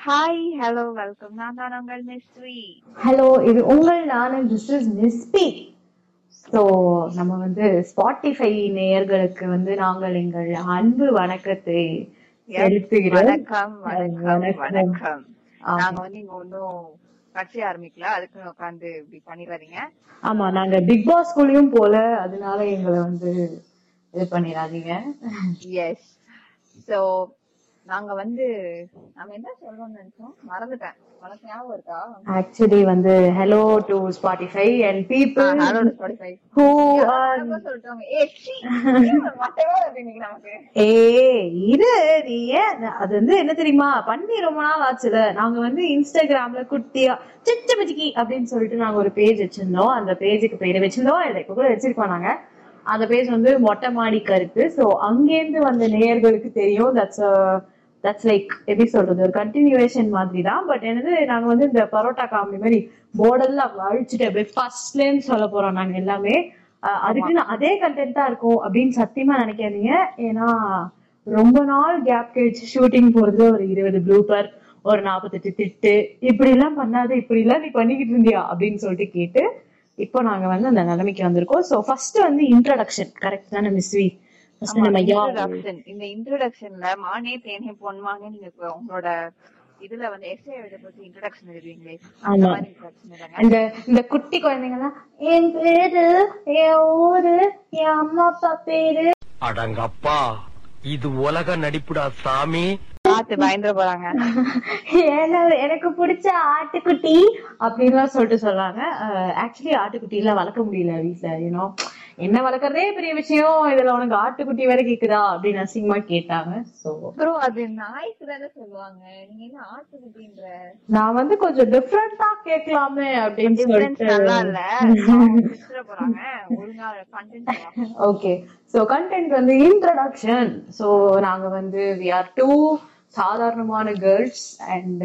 Hi hello welcome நான் தான் உங்கள் மிஸ்ரி ஹலோ இது உங்கள் நானும் திஸ் இஸ் மிஸ்பி ஸோ நம்ம வந்து ஸ்பாட்டிஃபை நேயர்களுக்கு வந்து நாங்கள் எங்கள் அன்பு வணக்கத்தை வணக்கம் வணக்கம். நாங்க வந்து இங்க ஒன்னும் கட்சி ஆரம்பிக்கல அதுக்கு உட்காந்து இப்படி பண்ணிடாதீங்க. ஆமா நாங்க பிக் பாஸ் குள்ளயும் போல அதனால எங்களை வந்து இது பண்ணிடாதீங்க. எஸ் சோ நாங்க வந்து நம்ம என்ன சொல்லணும்னு நினைச்சோம்? மறந்துட்டேன். உனக்கு ஞாபகம் இருக்கா? ஆக்சுவலி வந்து hello to Spotify and people hello Spotify who are சொல்லிட்டாங்க ஏ நமக்கு. ஏய் இரு நீ அது வந்து என்ன தெரியுமா? பண்ணி ரொம்ப நாள் ஆச்சுல. நாங்க வந்து இன்ஸ்டாகிராம்ல குட்டியா சிச்ச பச்சிக்கி அப்படின்னு சொல்லிட்டு நாங்க ஒரு பேஜ் வச்சிருந்தோம். அந்த பேஜுக்கு பேரு வச்சிருந்தோம். இல்ல இப்ப கூட வச்சிருக்கோம் நாங்க. அந்த பேஜ் வந்து மொட்டை மாடி கருத்து சோ அங்கேருந்து வந்த நேயர்களுக்கு தெரியும். தட்ஸ் தட்ஸ் லைக் எப்படி சொல்றது ஒரு கண்டினியூவேஷன் மாதிரி தான் பட் என்னது நாங்க வந்து இந்த பரோட்டா காமெடி மாதிரி போர்டெல்லாம் அழிச்சுட்டு அப்படியே ஃபர்ஸ்ட்லேன்னு சொல்ல போறோம் நாங்க எல்லாமே. அதுக்குன்னு அதே கண்டென்ட்டா இருக்கும் அப்படின்னு சத்தியமா நினைக்காதீங்க. ஏன்னா ரொம்ப நாள் கேப் கழிச்சு ஷூட்டிங் போறது ஒரு இருபது ப்ளூப்பர் ஒரு நாற்பத்தெட்டு திட்டு. இப்படி எல்லாம் பண்ணாத இப்படி எல்லாம் நீ பண்ணிக்கிட்டு இருந்தியா? அப்படின்னு சொல்லிட்டு கேட்டு இப்போ நாங்க வந்து அந்த நிலைமைக்கு வந்திருக்கோம். சோ ஃபர்ஸ்ட் வந்து இன்ட்ரடக்ஷன் கரெக்ட் தானே மிஸ் இந்த இன்ட்ரோடக்ஷன்ல மானே தேனே பொன்மாங்க நீங்க உங்களோட இதுல வந்து எஸ்ஏ எழுத பத்தி இன்ட்ரோடக்ஷன் எழுதுவீங்களே? இந்த இந்த குட்டி குழந்தைங்கலாம் என் பேரு என் ஊரு என் அம்மா அப்பா பேரு. அடங்கப்பா இது உலக நடிப்புடா சாமி. பார்த்து பயந்துட போறாங்க. ஏன்னா எனக்கு பிடிச்ச ஆட்டுக்குட்டி அப்படின்லாம் சொல்லிட்டு சொல்றாங்க. ஆக்சுவலி ஆட்டுக்குட்டி எல்லாம் வளர்க்க முடியல வீட்ல யூனோ என்ன வளர்க்கறதே பெரிய விஷயம். இதுல உனக்கு ஆட்டுக்குட்டி வேற கேக்குதா? அப்படின்னு அசிங்கமா கேட்டாங்க. சோ ப்ரோ அது நாய்க்கு தானே சொல்லுவாங்க. நீங்க என்ன ஆட்டுக்குட்டின்ற? நான் வந்து கொஞ்சம் டிஃப்ரெண்டா கேட்கலாமே அப்படின்னு சொல்லிட்டு. நல்லா இல்ல. போறாங்க. ஒழுங்கா கண்டென்ட் ஓகே சோ கண்டென்ட் வந்து இன்ட்ரடக்ஷன் சோ நாங்க வந்து வி ஆர் டூ சாதாரணமான கேர்ள்ஸ் அண்ட்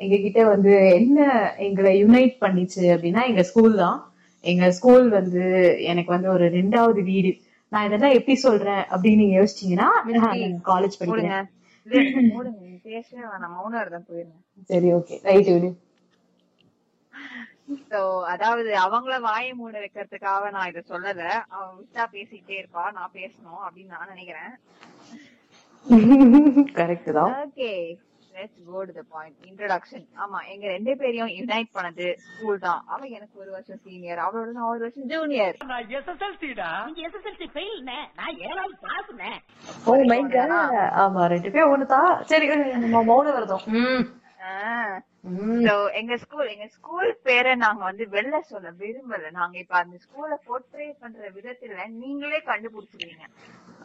எங்க கிட்ட வந்து என்ன எங்களை யுனைட் பண்ணிச்சு அப்படின்னா எங்க ஸ்கூல் தான். எங்க ஸ்கூல் வந்து எனக்கு வந்து ஒரு ரெண்டாவது வீடு. நான் இதெல்லாம் எப்படி சொல்றேன் அப்படின்னு நீங்க யோசிச்சீங்கன்னா காலேஜ் படிக்கிறேன். சரி ஓகே ரைட் விடு. சோ அதாவது அவங்கள வாயை மூட வைக்கிறதுக்காக நான் இத சொல்லல. அவ விட்டா பேசிக்கிட்டே இருப்பா. நான் பேசணும் அப்படின்னு நான் நினைக்கிறேன். கரெக்ட் தான். Okay let's go to the point introduction ஆமா எங்க ரெண்டு பேரையும் யுனைட் பண்ணது ஸ்கூல் தான். அவ எனக்கு ஒரு வருஷம் சீனியர் அவளோட நான் ஒரு வருஷம் ஜூனியர் நான் எஸ்எஸ்எல்சிடா நீங்க எஸ்எஸ்எல்சி ஃபெயில்னே நான் ஏழாவது பாஸ்னே ஓ மை காட் ஆமா ரெண்டு பேரும் ஒண்ணுதான். சரி நம்ம மௌன விரதம். எங்க ஸ்கூல் எங்க ஸ்கூல் பேரை நாங்க வந்து வெளில சொல்ல விரும்பல. நாங்க இப்ப அந்த ஸ்கூலை போர்ட்ரே பண்ற விதத்துல நீங்களே கண்டுபிடிச்சிருவீங்க.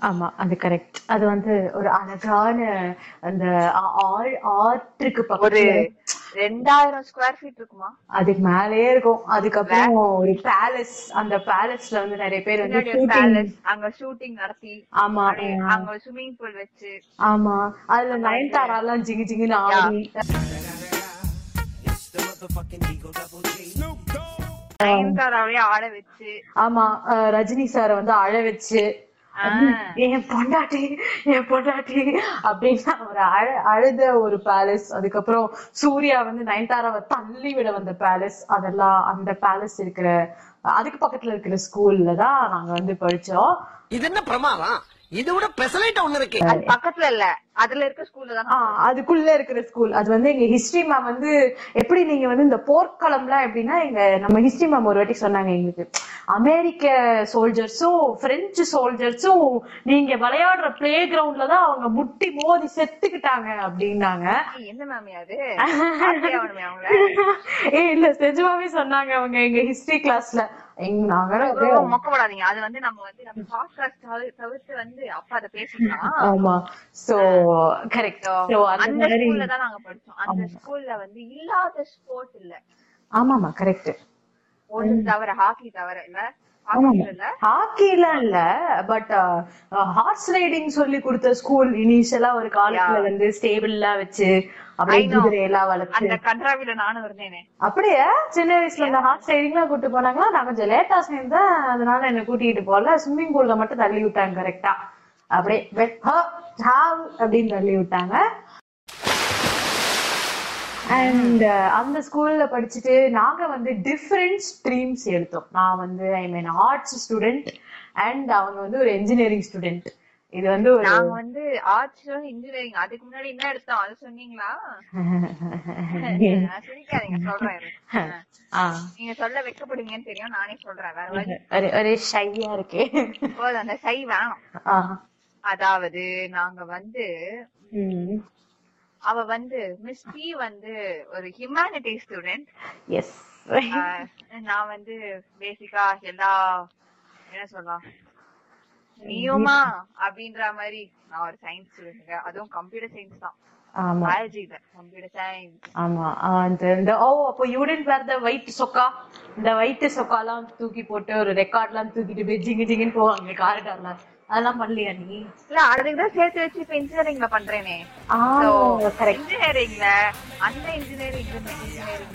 ஆமா அது கரெக்ட் அது வந்து ஒரு அழகான அந்த ஆற்றுக்கு ஒரு ரெண்டாயிரம் ஸ்கொயர் ஃபீட் இருக்குமா? அதுக்கு மேலயே இருக்கும். அதுக்கப்புறம் ஒரு பேலஸ் அந்த பேலஸ்ல வந்து நிறைய பேர் வந்து பேலஸ் அங்க ஷூட்டிங் நடத்தி. ஆமா அங்க ஸ்விம்மிங் பூல் வச்சு. ஆமா. அதுல நயன்தாரா எல்லாம் ஜிங்கு ஜிங்குன்னு ஆடி. ஆமா ரஜினி சார வந்து அழ வச்சு என் பொண்டாட்டி என் பொண்டாட்டி அப்படின்னு ஒரு அழ அழுத ஒரு பேலஸ் அதுக்கப்புறம் சூர்யா வந்து நயன்தாராவை தள்ளி விட வந்த பேலஸ் அதெல்லாம் அந்த பேலஸ் இருக்கிற அதுக்கு பக்கத்துல இருக்கிற ஸ்கூல்ல தான் நாங்க வந்து படிச்சோம். இது என்ன பிரமாதம்? இது விட பெசலைட் ஒண்ணு இருக்கு. அது பக்கத்துல இல்ல. அதுல இருக்க ஸ்கூல்ல தான்? ஆஹ் அதுக்குள்ள இருக்கிற ஸ்கூல் அது வந்து எங்க ஹிஸ்டரி மேம் வந்து எப்படி நீங்க வந்து இந்த போர்க்களம்லாம் எப்படின்னா எங்க நம்ம ஹிஸ்டரி மேம் ஒரு வாட்டி சொன்னாங்க எங்களுக்கு. அமெரிக்க சோல்ஜர்ஸும் பிரெஞ்சு சோல்ஜர்ஸும் நீங்க விளையாடுற பிளே கிரவுண்ட்ல தான் அவங்க முட்டி மோதி செத்துக்கிட்டாங்க அப்படின்னாங்க. என்ன மேம் அது ஏ இல்ல நிஜமாவே சொன்னாங்க அவங்க எங்க ஹிஸ்டரி கிளாஸ்ல மொக்கப்படாதீங்க. அது வந்து நம்ம வந்து நம்ம பாட்காஸ்ட் தவிர்த்து வந்து அப்ப அதை பேசிக்கலாம் ஆமா. சோ கரெக்ட் சோ அந்த அந்த மாதிரி ஸ்கூல்ல தான் நாங்க படிச்சோம். அந்த ஸ்கூல்ல வந்து இல்லாத ஸ்போர்ட் இல்ல. ஆமாமா கரெக்ட் தவிர ஹாக்கி தவிர இல்ல. ஆமாமா ஹாக்கி இல்ல. ஹாக்கிலாம் இல்ல பட் ஹார்ஸ் ரைடிங் சொல்லி கொடுத்த ஸ்கூல் இனிஷியலா ஒரு காலத்துல Yeah. வந்து ஸ்டேபிளா வச்சு அந்த கன்றாவில நானும் இருந்தேனே. அப்படியே சின்ன வயசுல இந்த ஹார்ஸ் ரைடிங்லாம் கூட்டு போனாங்களா? நான் கொஞ்சம் லேட்டா சேர்ந்தேன் அதனால என்ன கூட்டிட்டு போல ஸ்விம்மிங் பூல்ல மட்டும் தள்ளி விட்டாங்க கரெக்டா அப்படியே வெட், ஹ, சாவ் அப்படின்னு தள்ளி விட்டாங்க. அண்ட் அந்த ஸ்கூல்ல படிச்சுட்டு நாங்க வந்து டிஃப்ரெண்ட் ஸ்ட்ரீம்ஸ் எடுத்தோம். நான் வந்து I mean arts student and அவங்க வந்து ஒரு இன்ஜினியரிங் ஸ்டூடெண்ட் இது வந்து நாங்க வந்து ஆர்ட்ஸ் இன்ஜினியரிங் அதுக்கு முன்னாடி என்ன எடுத்தோம்? அது சொன்னீங்களா? நான் சிரிக்காதீங்க சொல்றேன் நீங்க சொல்ல வைக்கப்படுவீங்கன்னு தெரியும் நானே சொல்றேன் வேற வழி ஒரு ஷையா இருக்கு. போதும் அந்த சை வேணும். அதாவது நாங்க வந்து அவ வந்து மிஸ் பி வந்து ஒரு ஹியூமானிட்டி ஸ்டூடெண்ட் எஸ் நான் வந்து பேசிக்கா எல்லா என்ன சொல்லலாம் நீயுமா அப்படின்ற மாதிரி நான் ஒரு சயின்ஸ் ஸ்டூடெண்ட் அதுவும் கம்ப்யூட்டர் சயின்ஸ் தான். ஆமா. கம்ப்யூட்டர் சயின்ஸ் ஆமா. அந்த இந்த ஓ அப்போ யூடென்ட் வேர் த ஒயிட் சொக்கா இந்த ஒயிட் சொக்காலாம் தூக்கி போட்டு ஒரு ரெக்கார்ட் எல்லாம் தூக்கிட்டு போய் ஜிங்கு ஜிங்குன்னு போவாங்க அதெல்லாம் பண்ணலையா நீ? இல்ல அதுக்குதான் சேர்த்து வச்சு இப்ப இன்ஜினியரிங்ல பண்றேனே. இன்ஜினியரிங்ல அந்த engineering engineering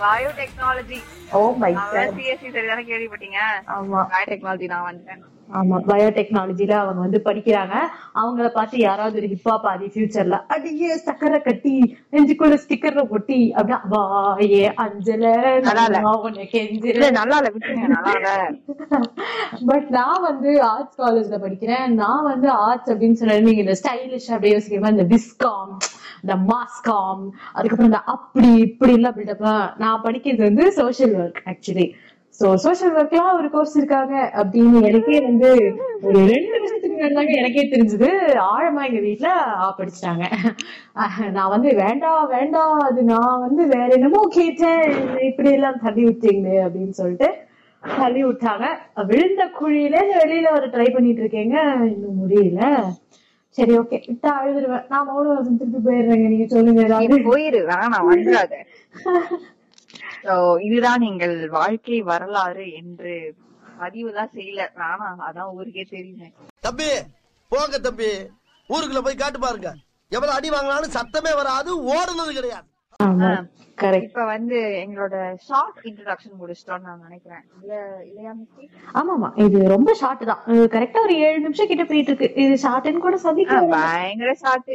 biotechnology oh my CSC சரிதானே கேள்விப்பட்டீங்க. ஆமா. பயோடெக்னாலஜி நான் வந்துட்டேன். ஆமா பயோடெக்னாலஜில அவங்க வந்து படிக்கிறாங்க. அவங்கள பார்த்து யாராவது ஒரு ஹிப்பா பாதி ஃபியூச்சர்ல அடியே சக்கரை கட்டி நெஞ்சுக்குள்ள ஸ்டிக்கர்ல ஒட்டி அப்படின்னா வாயே அஞ்சல நல்லா பட் நான் வந்து ஆர்ட்ஸ் காலேஜ்ல படிக்கிறேன். நான் வந்து ஆர்ட்ஸ் அப்படின்னு சொன்னாலும் நீங்க இந்த ஸ்டைலிஷ் அப்படியே யோசிக்கிற இந்த விஸ்காம் இந்த மாஸ்காம் அதுக்கப்புறம் இந்த அப்படி இப்படி எல்லாம் பில்டப் நான் படிக்கிறது வந்து social work actually so social ஒர்க்லாம் ஒரு கோர்ஸ் இருக்காங்க அப்படின்னு எனக்கே வந்து ஒரு ரெண்டு வருஷத்துக்கு முன்னாடி எனக்கே தெரிஞ்சது. ஆழமா எங்க வீட்டுல படிச்சிட்டாங்க. நான் வந்து வேண்டாம் வேண்டாம் அது நான் வந்து வேற என்னமோ கேட்டேன். இப்படி எல்லாம் தள்ளி விட்டீங்களே அப்படின்னு சொல்லிட்டு தள்ளி விட்டாங்க. விழுந்த குழியில வெளியில வர ட்ரை பண்ணிட்டு இருக்கேங்க. இன்னும் முடியல. சரி ஓகே விட்டா அழுதுருவேன். நான் மௌன திருப்பி போயிடுறேங்க. நீங்க சொல்லுங்க ஏதாவது. போயிரு. வேணாம் வந்துடாத. இதுதான் எங்கள் வாழ்க்கை வரலாறு என்று பதிவுதான் செய்யல. நானா அதான் ஊருக்கே தெரியுமே தம்பி போங்க தம்பி. ஊருக்குள்ள போய் காட்டு பாருங்க. எவ்வளவு அடி வாங்கினாலும் சத்தமே வராது ஓடுனது கிடையாது. இப்ப வந்து எங்களோட ஷார்ட் இன்ட்ரோடக்ஷன் முடிச்சிட்டோம்னு நான் நினைக்கிறேன். மிஸ்டி? ஆமாமா இது ரொம்ப ஷார்ட் தான். கரெக்டா ஒரு ஏழு நிமிஷம் கிட்ட போயிட்டு இருக்கு. இது ஷார்ட்னு கூட சொல்லிக்கலாம். பயங்கர ஷார்ட்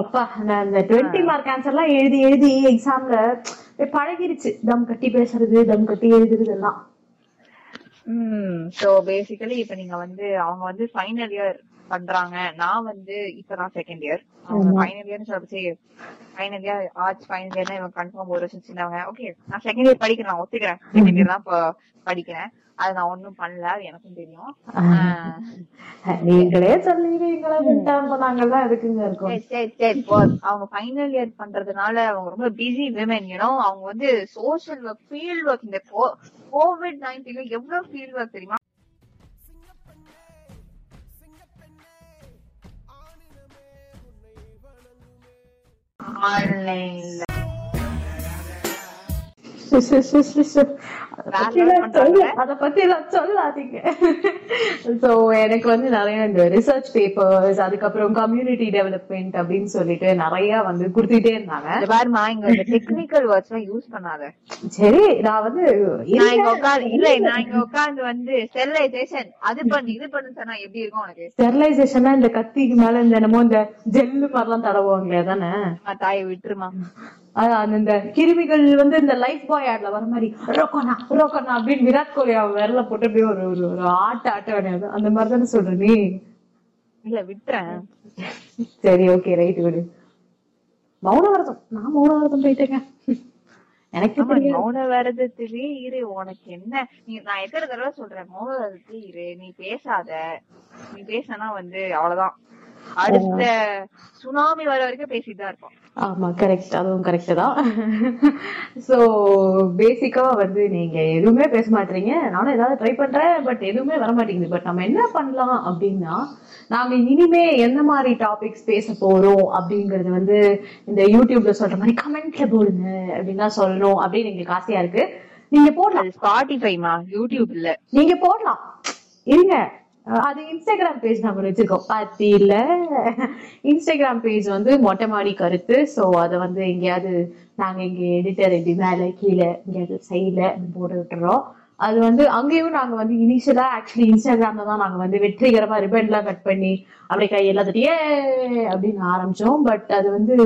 அப்பா நான் இந்த டுவெண்ட்டி மார்க் எல்லாம் எழுதி எழுதி எக்ஸாம்ல பழகிருச்சு. தம் கட்டி பேசுறது தம் கட்டி எழுதுறது எல்லாம். ம் சோ பேசிக்கலி இப்ப நீங்க வந்து அவங்க வந்து ஃபைனல் இயர் பண்றாங்க. நான் வந்து இப்பதான் செகண்ட் இயர் ஃபைனல் இயர்னு சொல்லி ஃபைனல் இயர் ஆர்ட்ஸ் ஃபைனல் இயர்னா இவங்க கன்ஃபார்ம் ஒரு வருஷம் சின்னவங்க ஓகே நான் செகண்ட் இயர் படிக்கிறேன் நான் ஒத்துக்கிறேன். செகண்ட் இயர் தான் படிக்கிறேன். அது நான் ஒண்ணும் பண்ணல அது எனக்கும் தெரியும். நீங்களே. அவங்க ஃபைனல் இயர் பண்றதுனால அவங்க ரொம்ப பிஸி விமன் யூனோ அவங்க வந்து சோஷியல் ஒர்க் ஃபீல்ட் ஒர்க் இந்த கோவிட் நைன்டீன்ல எவ்வளவு ஃபீல்ட் ஒர்க் தெரியுமா? online அத பத்தி எல்லாம் சொல்லாதீங்க. சோ எனக்கு வந்து நிறைய இந்த ரிசர்ச் பேப்பர்ஸ் அதுக்கப்புறம் கம்யூனிட்டி டெவலப்மெண்ட் அப்படின்னு சொல்லிட்டு நிறைய வந்து கொடுத்துட்டே இருந்தாங்க. பாருமா இங்க இந்த டெக்னிக்கல் வேர்ட்ஸ் எல்லாம் யூஸ் பண்ணாத. சரி நான் வந்து நான் இங்க உட்காந்து இல்ல நான் இங்க உட்காந்து வந்து ஸ்டெரிலைசேஷன் அது பண்ணு இது பண்ணு சொன்னா எப்படி இருக்கும் உனக்கு? ஸ்டெரிலைசேஷன்னா இந்த கத்திக்கு மேல இந்த என்னமோ இந்த ஜெல்லு மாதிரிலாம் தடவுவாங்களே தானே தாயை விட்டுருமா. அந்த கிருமிகள் வந்து இந்த லைஃப் பாய் ஆட்ல வர மாதிரி ரோக்கோனா ரோக்கோனா அப்படின்னு விராட் கோலி அவன் விரல போட்டு அப்படியே ஒரு ஒரு ஒரு ஆட்ட ஆட்ட வேண்டியது அந்த மாதிரி தானே சொல்ற நீ? இல்ல விட்டுறேன். சரி ஓகே ரைட் விடு. மௌன விரதம் நான் மௌன விரதம் போயிட்டேங்க. எனக்கு மௌன விரதத்திலே இரு. உனக்கு என்ன? நீ நான் எத்தனை தடவை சொல்றேன்? மௌன விரதத்திலே இரு. நீ பேசாத. நீ பேசினா வந்து அவ்வளவுதான். அடுத்த சுனாமி வர வரைக்கும் பேசிட்டு தான் இருப்போம். ஆமா கரெக்ட் அதுவும் கரெக்ட் தான். சோ பேசிக்கா வந்து நீங்க எதுவுமே பேச மாட்டீங்க. நானும் ஏதாவது ட்ரை பண்றேன் பட் எதுவுமே வர மாட்டேங்குது. பட் நம்ம என்ன பண்ணலாம் அப்படின்னா நாங்க இனிமே எந்த மாதிரி டாபிக்ஸ் பேச போறோம் அப்படிங்கறது வந்து இந்த யூடியூப்ல சொல்ற மாதிரி கமெண்ட்ல போடுங்க அப்படின்னா சொல்லணும் அப்படின்னு எங்களுக்கு ஆசையா இருக்கு. நீங்க போடலாம். ஸ்பாட்டிஃபைமா யூடியூப் இல்ல நீங்க போடலாம். இருங்க. அது இன்ஸ்டாகிராம் பேஜ் நம்ம வச்சிருக்கோம். பாத்தி இன்ஸ்டாகிராம் பேஜ் வந்து மொட்டை மாடி கருத்து. சோ அத வந்து எங்கேயாவது நாங்க இங்க எடிட்டர் எப்படி மேல கீழே எங்கேயாவது சைட்ல போட்டு விட்டுறோம். அது வந்து அங்கேயும் நாங்க வந்து இனிஷியலா ஆக்சுவலி இன்ஸ்டாகிராம்ல தான் நாங்க வந்து வெற்றிகரமா ரிபன் எல்லாம் கட் பண்ணி அப்படியே கையெல்லாம் தட்டி அப்படின்னு ஆரம்பிச்சோம். பட் அது வந்து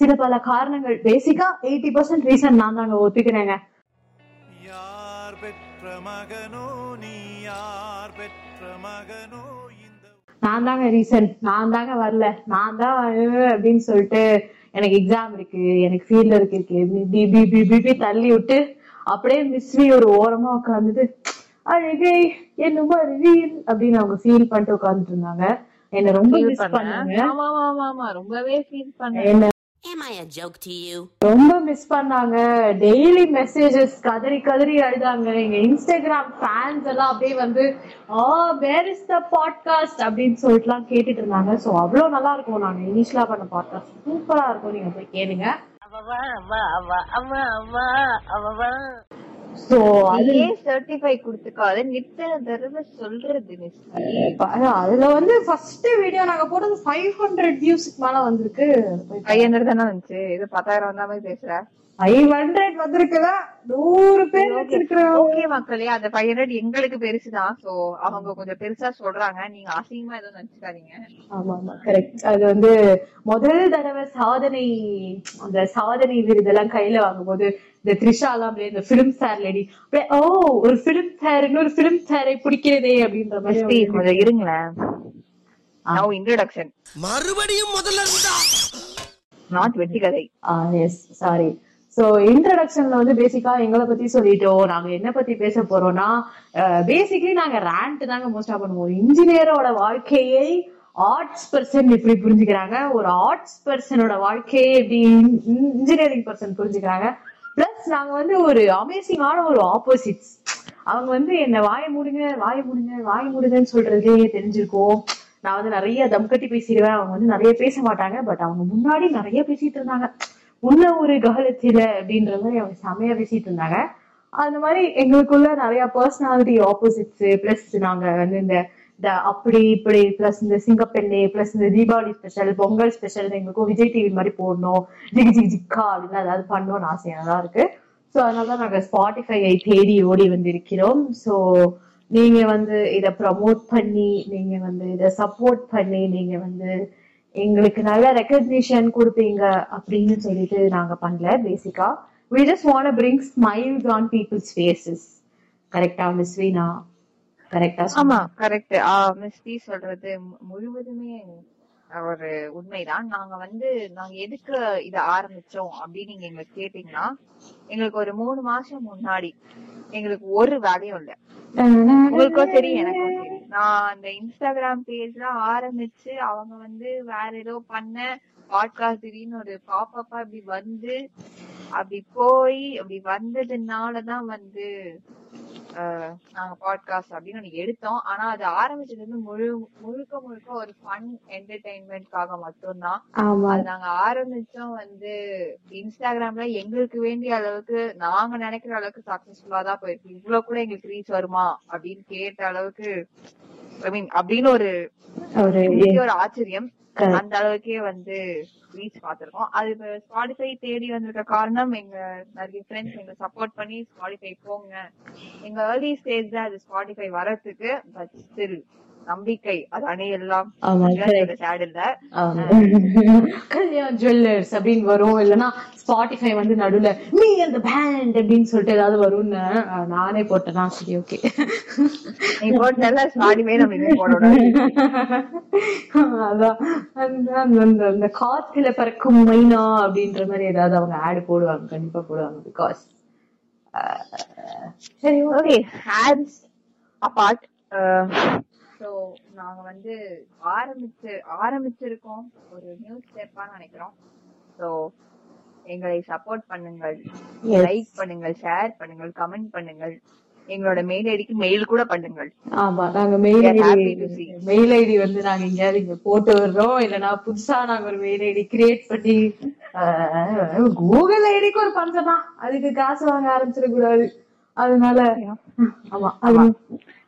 சில பல காரணங்கள். பேசிக்கா எயிட்டி பர்சன்ட் ரீசன் நான் தாங்க ஒத்துக்கிறேங்க. யார் பெற்ற மகனோ நீ யார் பெற்ற மகனோ இந்த நான் தாங்க ரீசன் நான் தாங்க வரல. நான் தான் அப்படின்னு சொல்லிட்டு எனக்கு எக்ஸாம் இருக்கு. எனக்கு ஃபீல்ட் இருக்கு இருக்கு. பி பி பி பி பி தள்ளி விட்டு அப்படியே மிஸ்வி ஒரு ஓரமா உட்காந்துட்டு அழகை என்னமோ அறிவியல் அப்படின்னு அவங்க ஃபீல் பண்ணிட்டு உட்காந்துட்டு இருந்தாங்க. என்ன ரொம்ப Feel மிஸ். பண்ணாங்க. ஆமா ஆமா ஆமா ஆமா. ரொம்பவே ஃபீல் பண்ணேன் என்ன Am I a joke to you? ரொம்ப மிஸ் பண்ணாங்க. டெய்லி மெசேஜஸ் கதறி கதறி அழுதாங்க. எங்க இன்ஸ்டாகிராம் ஃபேன்ஸ் எல்லாம் அப்படியே வந்து ஆ வேர் இஸ் த பாட்காஸ்ட் அப்படின்னு சொல்லிட்டுலாம் கேட்டுட்டு இருந்தாங்க. சோ அவ்வளவு நல்லா இருக்கும். நாங்க இனிஷியலா பண்ண பாட்காஸ்ட் சூப்பரா இருக்கும். நீங்க போய் கேளுங்க. சோ அது சர்டிஃபை கொடுத்துக்காத நித்தன தடவை சொல்றது அதுல வந்து ஃபர்ஸ்ட் வீடியோ நாங்க போட்டது ஃபைவ் ஹண்ட்ரட் வியூஸ்க்கு மேல வந்திருக்கு. ஃபைவ் ஹண்ட்ரட் தானே வந்துச்சு? இது பத்தாயிரம் வந்தா மாதிரி பேசுற. ஃபைவ் ஹண்ட்ரட் வந்திருக்குதா? நூறு பேர் வச்சிருக்கிறோம். ஓகே மக்களே அந்த ஃபைவ் ஹண்ட்ரட் எங்களுக்கு பெருசுதான் சோ அவங்க கொஞ்சம் பெருசா சொல்றாங்க. நீங்க அசிங்கமா எதுவும் நினைச்சுக்காதீங்க. ஆமா ஆமா கரெக்ட் அது வந்து முதல் தடவை சாதனை அந்த சாதனை விருதெல்லாம் கையில வாங்கும்போது இந்த த்ரிஷா எல்லாம் அப்படியே இந்த பிலிம் ஃபேர் லேடி அப்படியே ஓ ஒரு பிலிம் ஃபேர் இன்னொரு பிலிம் ஃபேரை பிடிக்கிறதே அப்படின்ற மாதிரி கொஞ்சம் இருங்களேன். நவ் இன்ட்ரோடக்ஷன் மறுபடியும் முதல்ல இருந்தா? நாட் வெட்டி கதை எஸ் சாரி சோ இன்ட்ரடக்ஷன்ல வந்து பேசிக்கா எங்களை பத்தி சொல்லிட்டோம். நாங்க என்ன பத்தி பேச போறோம்னா பேசிக்கலி நாங்க ரேண்ட் தாங்க மோஸ்டா பண்ணுவோம். இன்ஜினியரோட வாழ்க்கையை ஆர்ட்ஸ் பர்சன் எப்படி புரிஞ்சுக்கிறாங்க? ஒரு ஆர்ட்ஸ் பர்சனோட வாழ்க்கையை எப்படி இன்ஜினியரிங் பர்சன் புரிஞ்சுக்கிறாங்க? பிளஸ் நாங்க வந்து ஒரு அமேசிங்கான ஒரு ஆப்போசிட்ஸ் அவங்க வந்து என்ன வாய முடிங்க வாய முடிங்க வாய முடிங்கன்னு சொல்றதே தெரிஞ்சிருக்கோம். நான் வந்து நிறைய தம் கட்டி பேசிடுவேன். அவங்க வந்து நிறைய பேச மாட்டாங்க பட் அவங்க முன்னாடி நிறைய பேசிட்டு இருந்தாங்க. உன்ன ஒரு காலத்துல அப்படின்ற மாதிரி அவங்க செமையா பேசிட்டு இருந்தாங்க. அந்த மாதிரி எங்களுக்குள்ள நிறைய பர்சனாலிட்டி ஆப்போசிட்ஸ் பிளஸ் நாங்க வந்து இந்த இந்த அப்படி இப்படி பிளஸ் இந்த சிங்கப்பெண்ணே பிளஸ் இந்த தீபாவளி ஸ்பெஷல் பொங்கல் ஸ்பெஷல் எங்களுக்கும் விஜய் டிவி மாதிரி போடணும். ஜிகி ஜிகி ஜிக்கா அப்படின்னு ஏதாவது பண்ணணும்னு ஆசையாக தான் இருக்கு. ஸோ அதனாலதான் நாங்க ஸ்பாட்டிஃபையை தேடி ஓடி வந்திருக்கிறோம். ஸோ நீங்க வந்து இதை ப்ரமோட் பண்ணி நீங்க வந்து இதை சப்போர்ட் பண்ணி நீங்க வந்து எங்களுக்கு நல்ல ரெக்கக்னிஷன் கொடுப்பீங்க அப்படின்னு சொல்லிட்டு நாங்க பண்ணல பேசிக்கா we just want to bring smiles on people's faces. கரெக்டா மிஸ் வீணா? கரெக்டா ஆமா கரெக்ட் மிஸ் சொல்றது முழுவதுமே ஒரு உண்மைதான். நாங்க வந்து நாங்க எதுக்கு இத ஆரம்பிச்சோம் அப்படின்னு நீங்க எங்களுக்கு கேட்டீங்கன்னா எங்களுக்கு ஒரு மூணு மாசம் முன்னாடி எங்களுக்கு ஒரு வேலையும் இல்ல. உங்களுக்கும் சரி எனக்கும் சரி நான் அந்த இன்ஸ்டாகிராம் பேஜ்ல ஆரம்பிச்சு அவங்க வந்து வேற ஏதோ பண்ண பாட்காஸ்ட் திடீர்னு ஒரு பாப்பப்பா இப்படி வந்து அப்படி போய் அப்படி வந்ததுனாலதான் வந்து நாங்க பாட்காஸ்ட் அப்படின்னு ஒண்ணு எடுத்தோம். ஆனா அது ஆரம்பிச்சது வந்து முழு முழுக்க முழுக்க ஒரு ஃபன் என்டர்டைன்மெண்ட்காக மட்டும்தான். அது நாங்க ஆரம்பிச்சோம் வந்து இன்ஸ்டாகிராம்ல எங்களுக்கு வேண்டிய அளவுக்கு நாங்க நினைக்கிற அளவுக்கு சக்சஸ்ஃபுல்லா தான் போயிருக்கு. இவ்வளவு கூட எங்களுக்கு ரீச் வருமா? அப்படின்னு கேட்ட அளவுக்கு ஐ மீன் அப்படின்னு ஒரு ஒரு ஆச்சரியம். அந்த அளவுக்கே வந்து ரீச் பார்த்திருக்கோம். அது இப்ப ஸ்பாடிஃபை தேடி வந்திருக்க காரணம் எங்க நிறைய ஃப்ரெண்ட்ஸ் எங்க சப்போர்ட் பண்ணி ஸ்பாடிஃபை போங்க. எங்க ஏர்லி ஸ்டேஜ்ல அது ஸ்பாடிஃபை வரதுக்கு பட் ஸ்டில் நம்பிக்கை அது அணையெல்லாம். ஆமா, correct. சேட் இல்ல. ஆமா. கல்யாண் ஜுவல்லர்ஸ் அப்படின்னு வரும். இல்லைன்னா ஸ்பாட்டிஃபை வந்து நடுவுல மீ அந்த பேண்ட் அப்படின்னு சொல்லிட்டு ஏதாவது வரும்னு நானே போட்டேனா? சரி ஓகே. நீ போட்டல ஸ்பாடிஃபை நம்ம போடணும் அதான். அந்த அந்த- அந்த அந்த காத்துல பறக்கும் மைனா அப்படின்ற மாதிரி ஏதாவது அவங்க ஆடு போடுவாங்க. கண்டிப்பா போடுவாங்க பிகாஸ் சரி ஓகே. ஹேண்ட்ஸ் அபார்ட் சோ நாங்க வந்து ஆரம்பிச்சு ஆரம்பிச்சிருக்கோம். ஒரு நியூ ஸ்டெப்பா நினைக்கிறோம். சோ எங்களை சப்போர்ட் பண்ணுங்கள். லைக் பண்ணுங்கள் ஷேர் பண்ணுங்கள் கமெண்ட் பண்ணுங்கள். எங்களோட மெயில் ஐடிக்கு மெயில் கூட பண்ணுங்கள். ஆமா நாங்க மெயில் ஐடி. மெயில் ஐடி வந்து நாங்க எங்கேயாவது இங்க போட்டு வர்றோம் இல்லனா புதுசா நாங்க ஒரு மெயில் ஐடி கிரியேட் பண்ணி கூகுள் ஐடிக்கு ஒரு பஞ்சம். அதுக்கு காசு வாங்க ஆரம்பிச்சிட கூடாது அதனால ஆமா.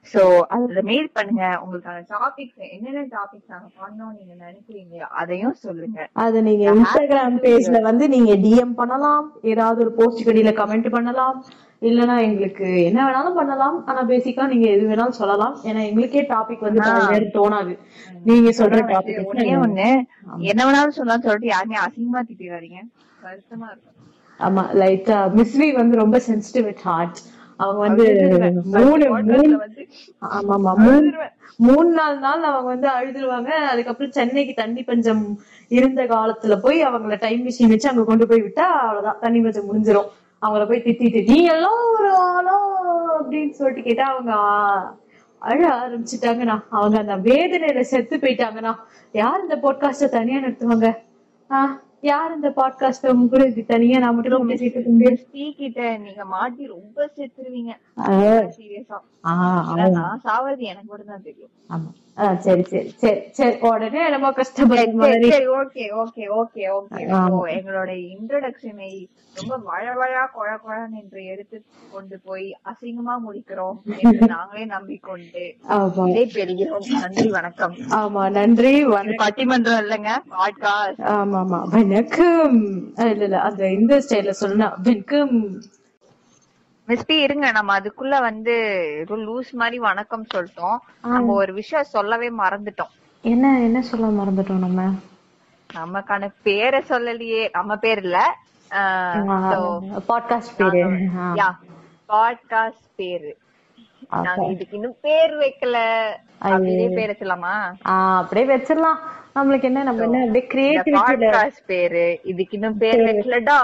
சோ அதுல மெயில் பண்ணுங்க. உங்களுக்கான டாபிக்ஸ் என்னென்ன டாபிக்ஸ் நாங்க பண்ணோம் நீங்க நினைக்கிறீங்க அதையும் சொல்லுங்க. அத நீங்க இன்ஸ்டாகிராம் பேஜ்ல வந்து நீங்க டிஎம் பண்ணலாம். ஏதாவது ஒரு போஸ்ட் கடியில கமெண்ட் பண்ணலாம். இல்லனா எங்களுக்கு என்ன வேணாலும் பண்ணலாம். ஆனா பேசிக்கா நீங்க எது வேணாலும் சொல்லலாம். ஏன்னா எங்களுக்கே டாபிக் வந்து நேரம் தோணாது. நீங்க சொல்ற டாபிக் ஒண்ணே ஒண்ணு. என்ன வேணாலும் சொல்லலாம் சொல்லிட்டு யாருமே அசிங்கமா திட்டிடாதீங்க. வருத்தமா இருக்கும். ஆமா லைக் மிஸ்வி வந்து ரொம்ப சென்சிட்டிவ் வித் ஹார்ட் அவங்க வந்து மூணு மூணு ஆமா ஆமா. மூணு மூணு நாலு நாள் அவங்க வந்து அழுதுருவாங்க. அதுக்கப்புறம் சென்னைக்கு தண்ணி பஞ்சம் இருந்த காலத்துல போய் அவங்கள டைம் மிஷின் வச்சு அங்க கொண்டு போய் விட்டா அவ்வளவுதான். தண்ணி பஞ்சம் முடிஞ்சிரும். அவங்கள போய் திட்டிட்டு நீ எல்லாம் ஒரு ஆளோ? அப்படின்னு சொல்லிட்டு கேட்டா அவங்க அழ ஆரம்பிச்சுட்டாங்கண்ணா. அவங்க அந்த வேதனையில செத்து போயிட்டாங்கண்ணா. யார் இந்த பாட்காஸ்ட தனியா நடத்துவாங்க ஆஹ் யார் இந்த பாட்காஸ்ட உங்க கூட தனியா நான் மட்டும் பேசிட்டு இருக்க முடியும் ஸ்ரீ கிட்ட நீங்க மாட்டி ரொம்ப செத்துருவீங்க. ஆஹ் சீரியஸா. நான் சாவது எனக்கு மட்டும் தான் தெரியும். ஆமா. சரி சரி சரி சரி உடனே மாதிரி சரி ஓகே ஓகே ஓகே ஓகே எங்களோட இன்ட்ரோடக்ஷனை ரொம்ப வழவழா கொழ கொழன்னு என்று எடுத்து கொண்டு போய் அசிங்கமா முடிக்கிறோம் என்று நாங்களே நம்பிக்கொண்டு பெறுகிறோம் நன்றி வணக்கம் ஆமா நன்றி பட்டிமன்றம் இல்லைங்க பாட்காஸ்ட் ஆமா ஆமா வணக்கம் இல்ல இல்ல அந்த இந்த ஸ்டைல சொல்லணும் வணக்கம் மிஸ் பி இருங்க. நம்ம அதுக்குள்ள வந்து லூஸ் மாதிரி வணக்கம் சொல்லிட்டோம். நம்ம ஒரு விஷயம் சொல்லவே மறந்துட்டோம். என்ன என்ன சொல்ல மறந்துட்டோம் நம்ம? நமக்கான பேரை சொல்லலையே. நம்ம பேர் இல்ல. பாட்காஸ்ட் பேரு. யா பாட்காஸ்ட் பேரு. நாங்க இதுக்கு இன்னும் பேர் வைக்கல. அப்படியே பேர் வச்சலாமா ஆஹ் அப்படியே வச்சிடலாம். நம்மளுக்கு என்ன நம்ம என்ன அப்படியே பாட்காஸ்ட் பேரு இதுக்கு இன்னும் பேர். வைக்கலடா.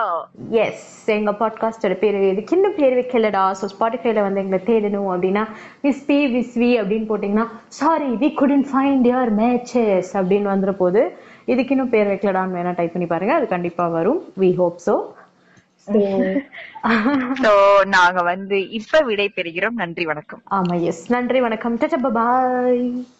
எஸ் எங்க பாட்காஸ்டோட பேரு இதுக்கு இன்னும் பேர் வைக்கலடா. ஸோ ஸ்பாட்டிஃபைல வந்து எங்களை தேடணும் அப்படின்னா விஸ்பி விஸ்வி அப்படின்னு போட்டீங்கன்னா sorry we couldn't find your matches அப்படின்னு வந்துற போது இதுக்கு இன்னும் பேர் வைக்கலடான்னு வேணா டைப் பண்ணி பாருங்க அது கண்டிப்பா வரும். வி ஹோப் ஸோ சோ நாங்க வந்து இப்ப விடை பெறுகிறோம் நன்றி வணக்கம். ஆமா எஸ் நன்றி வணக்கம். பாய்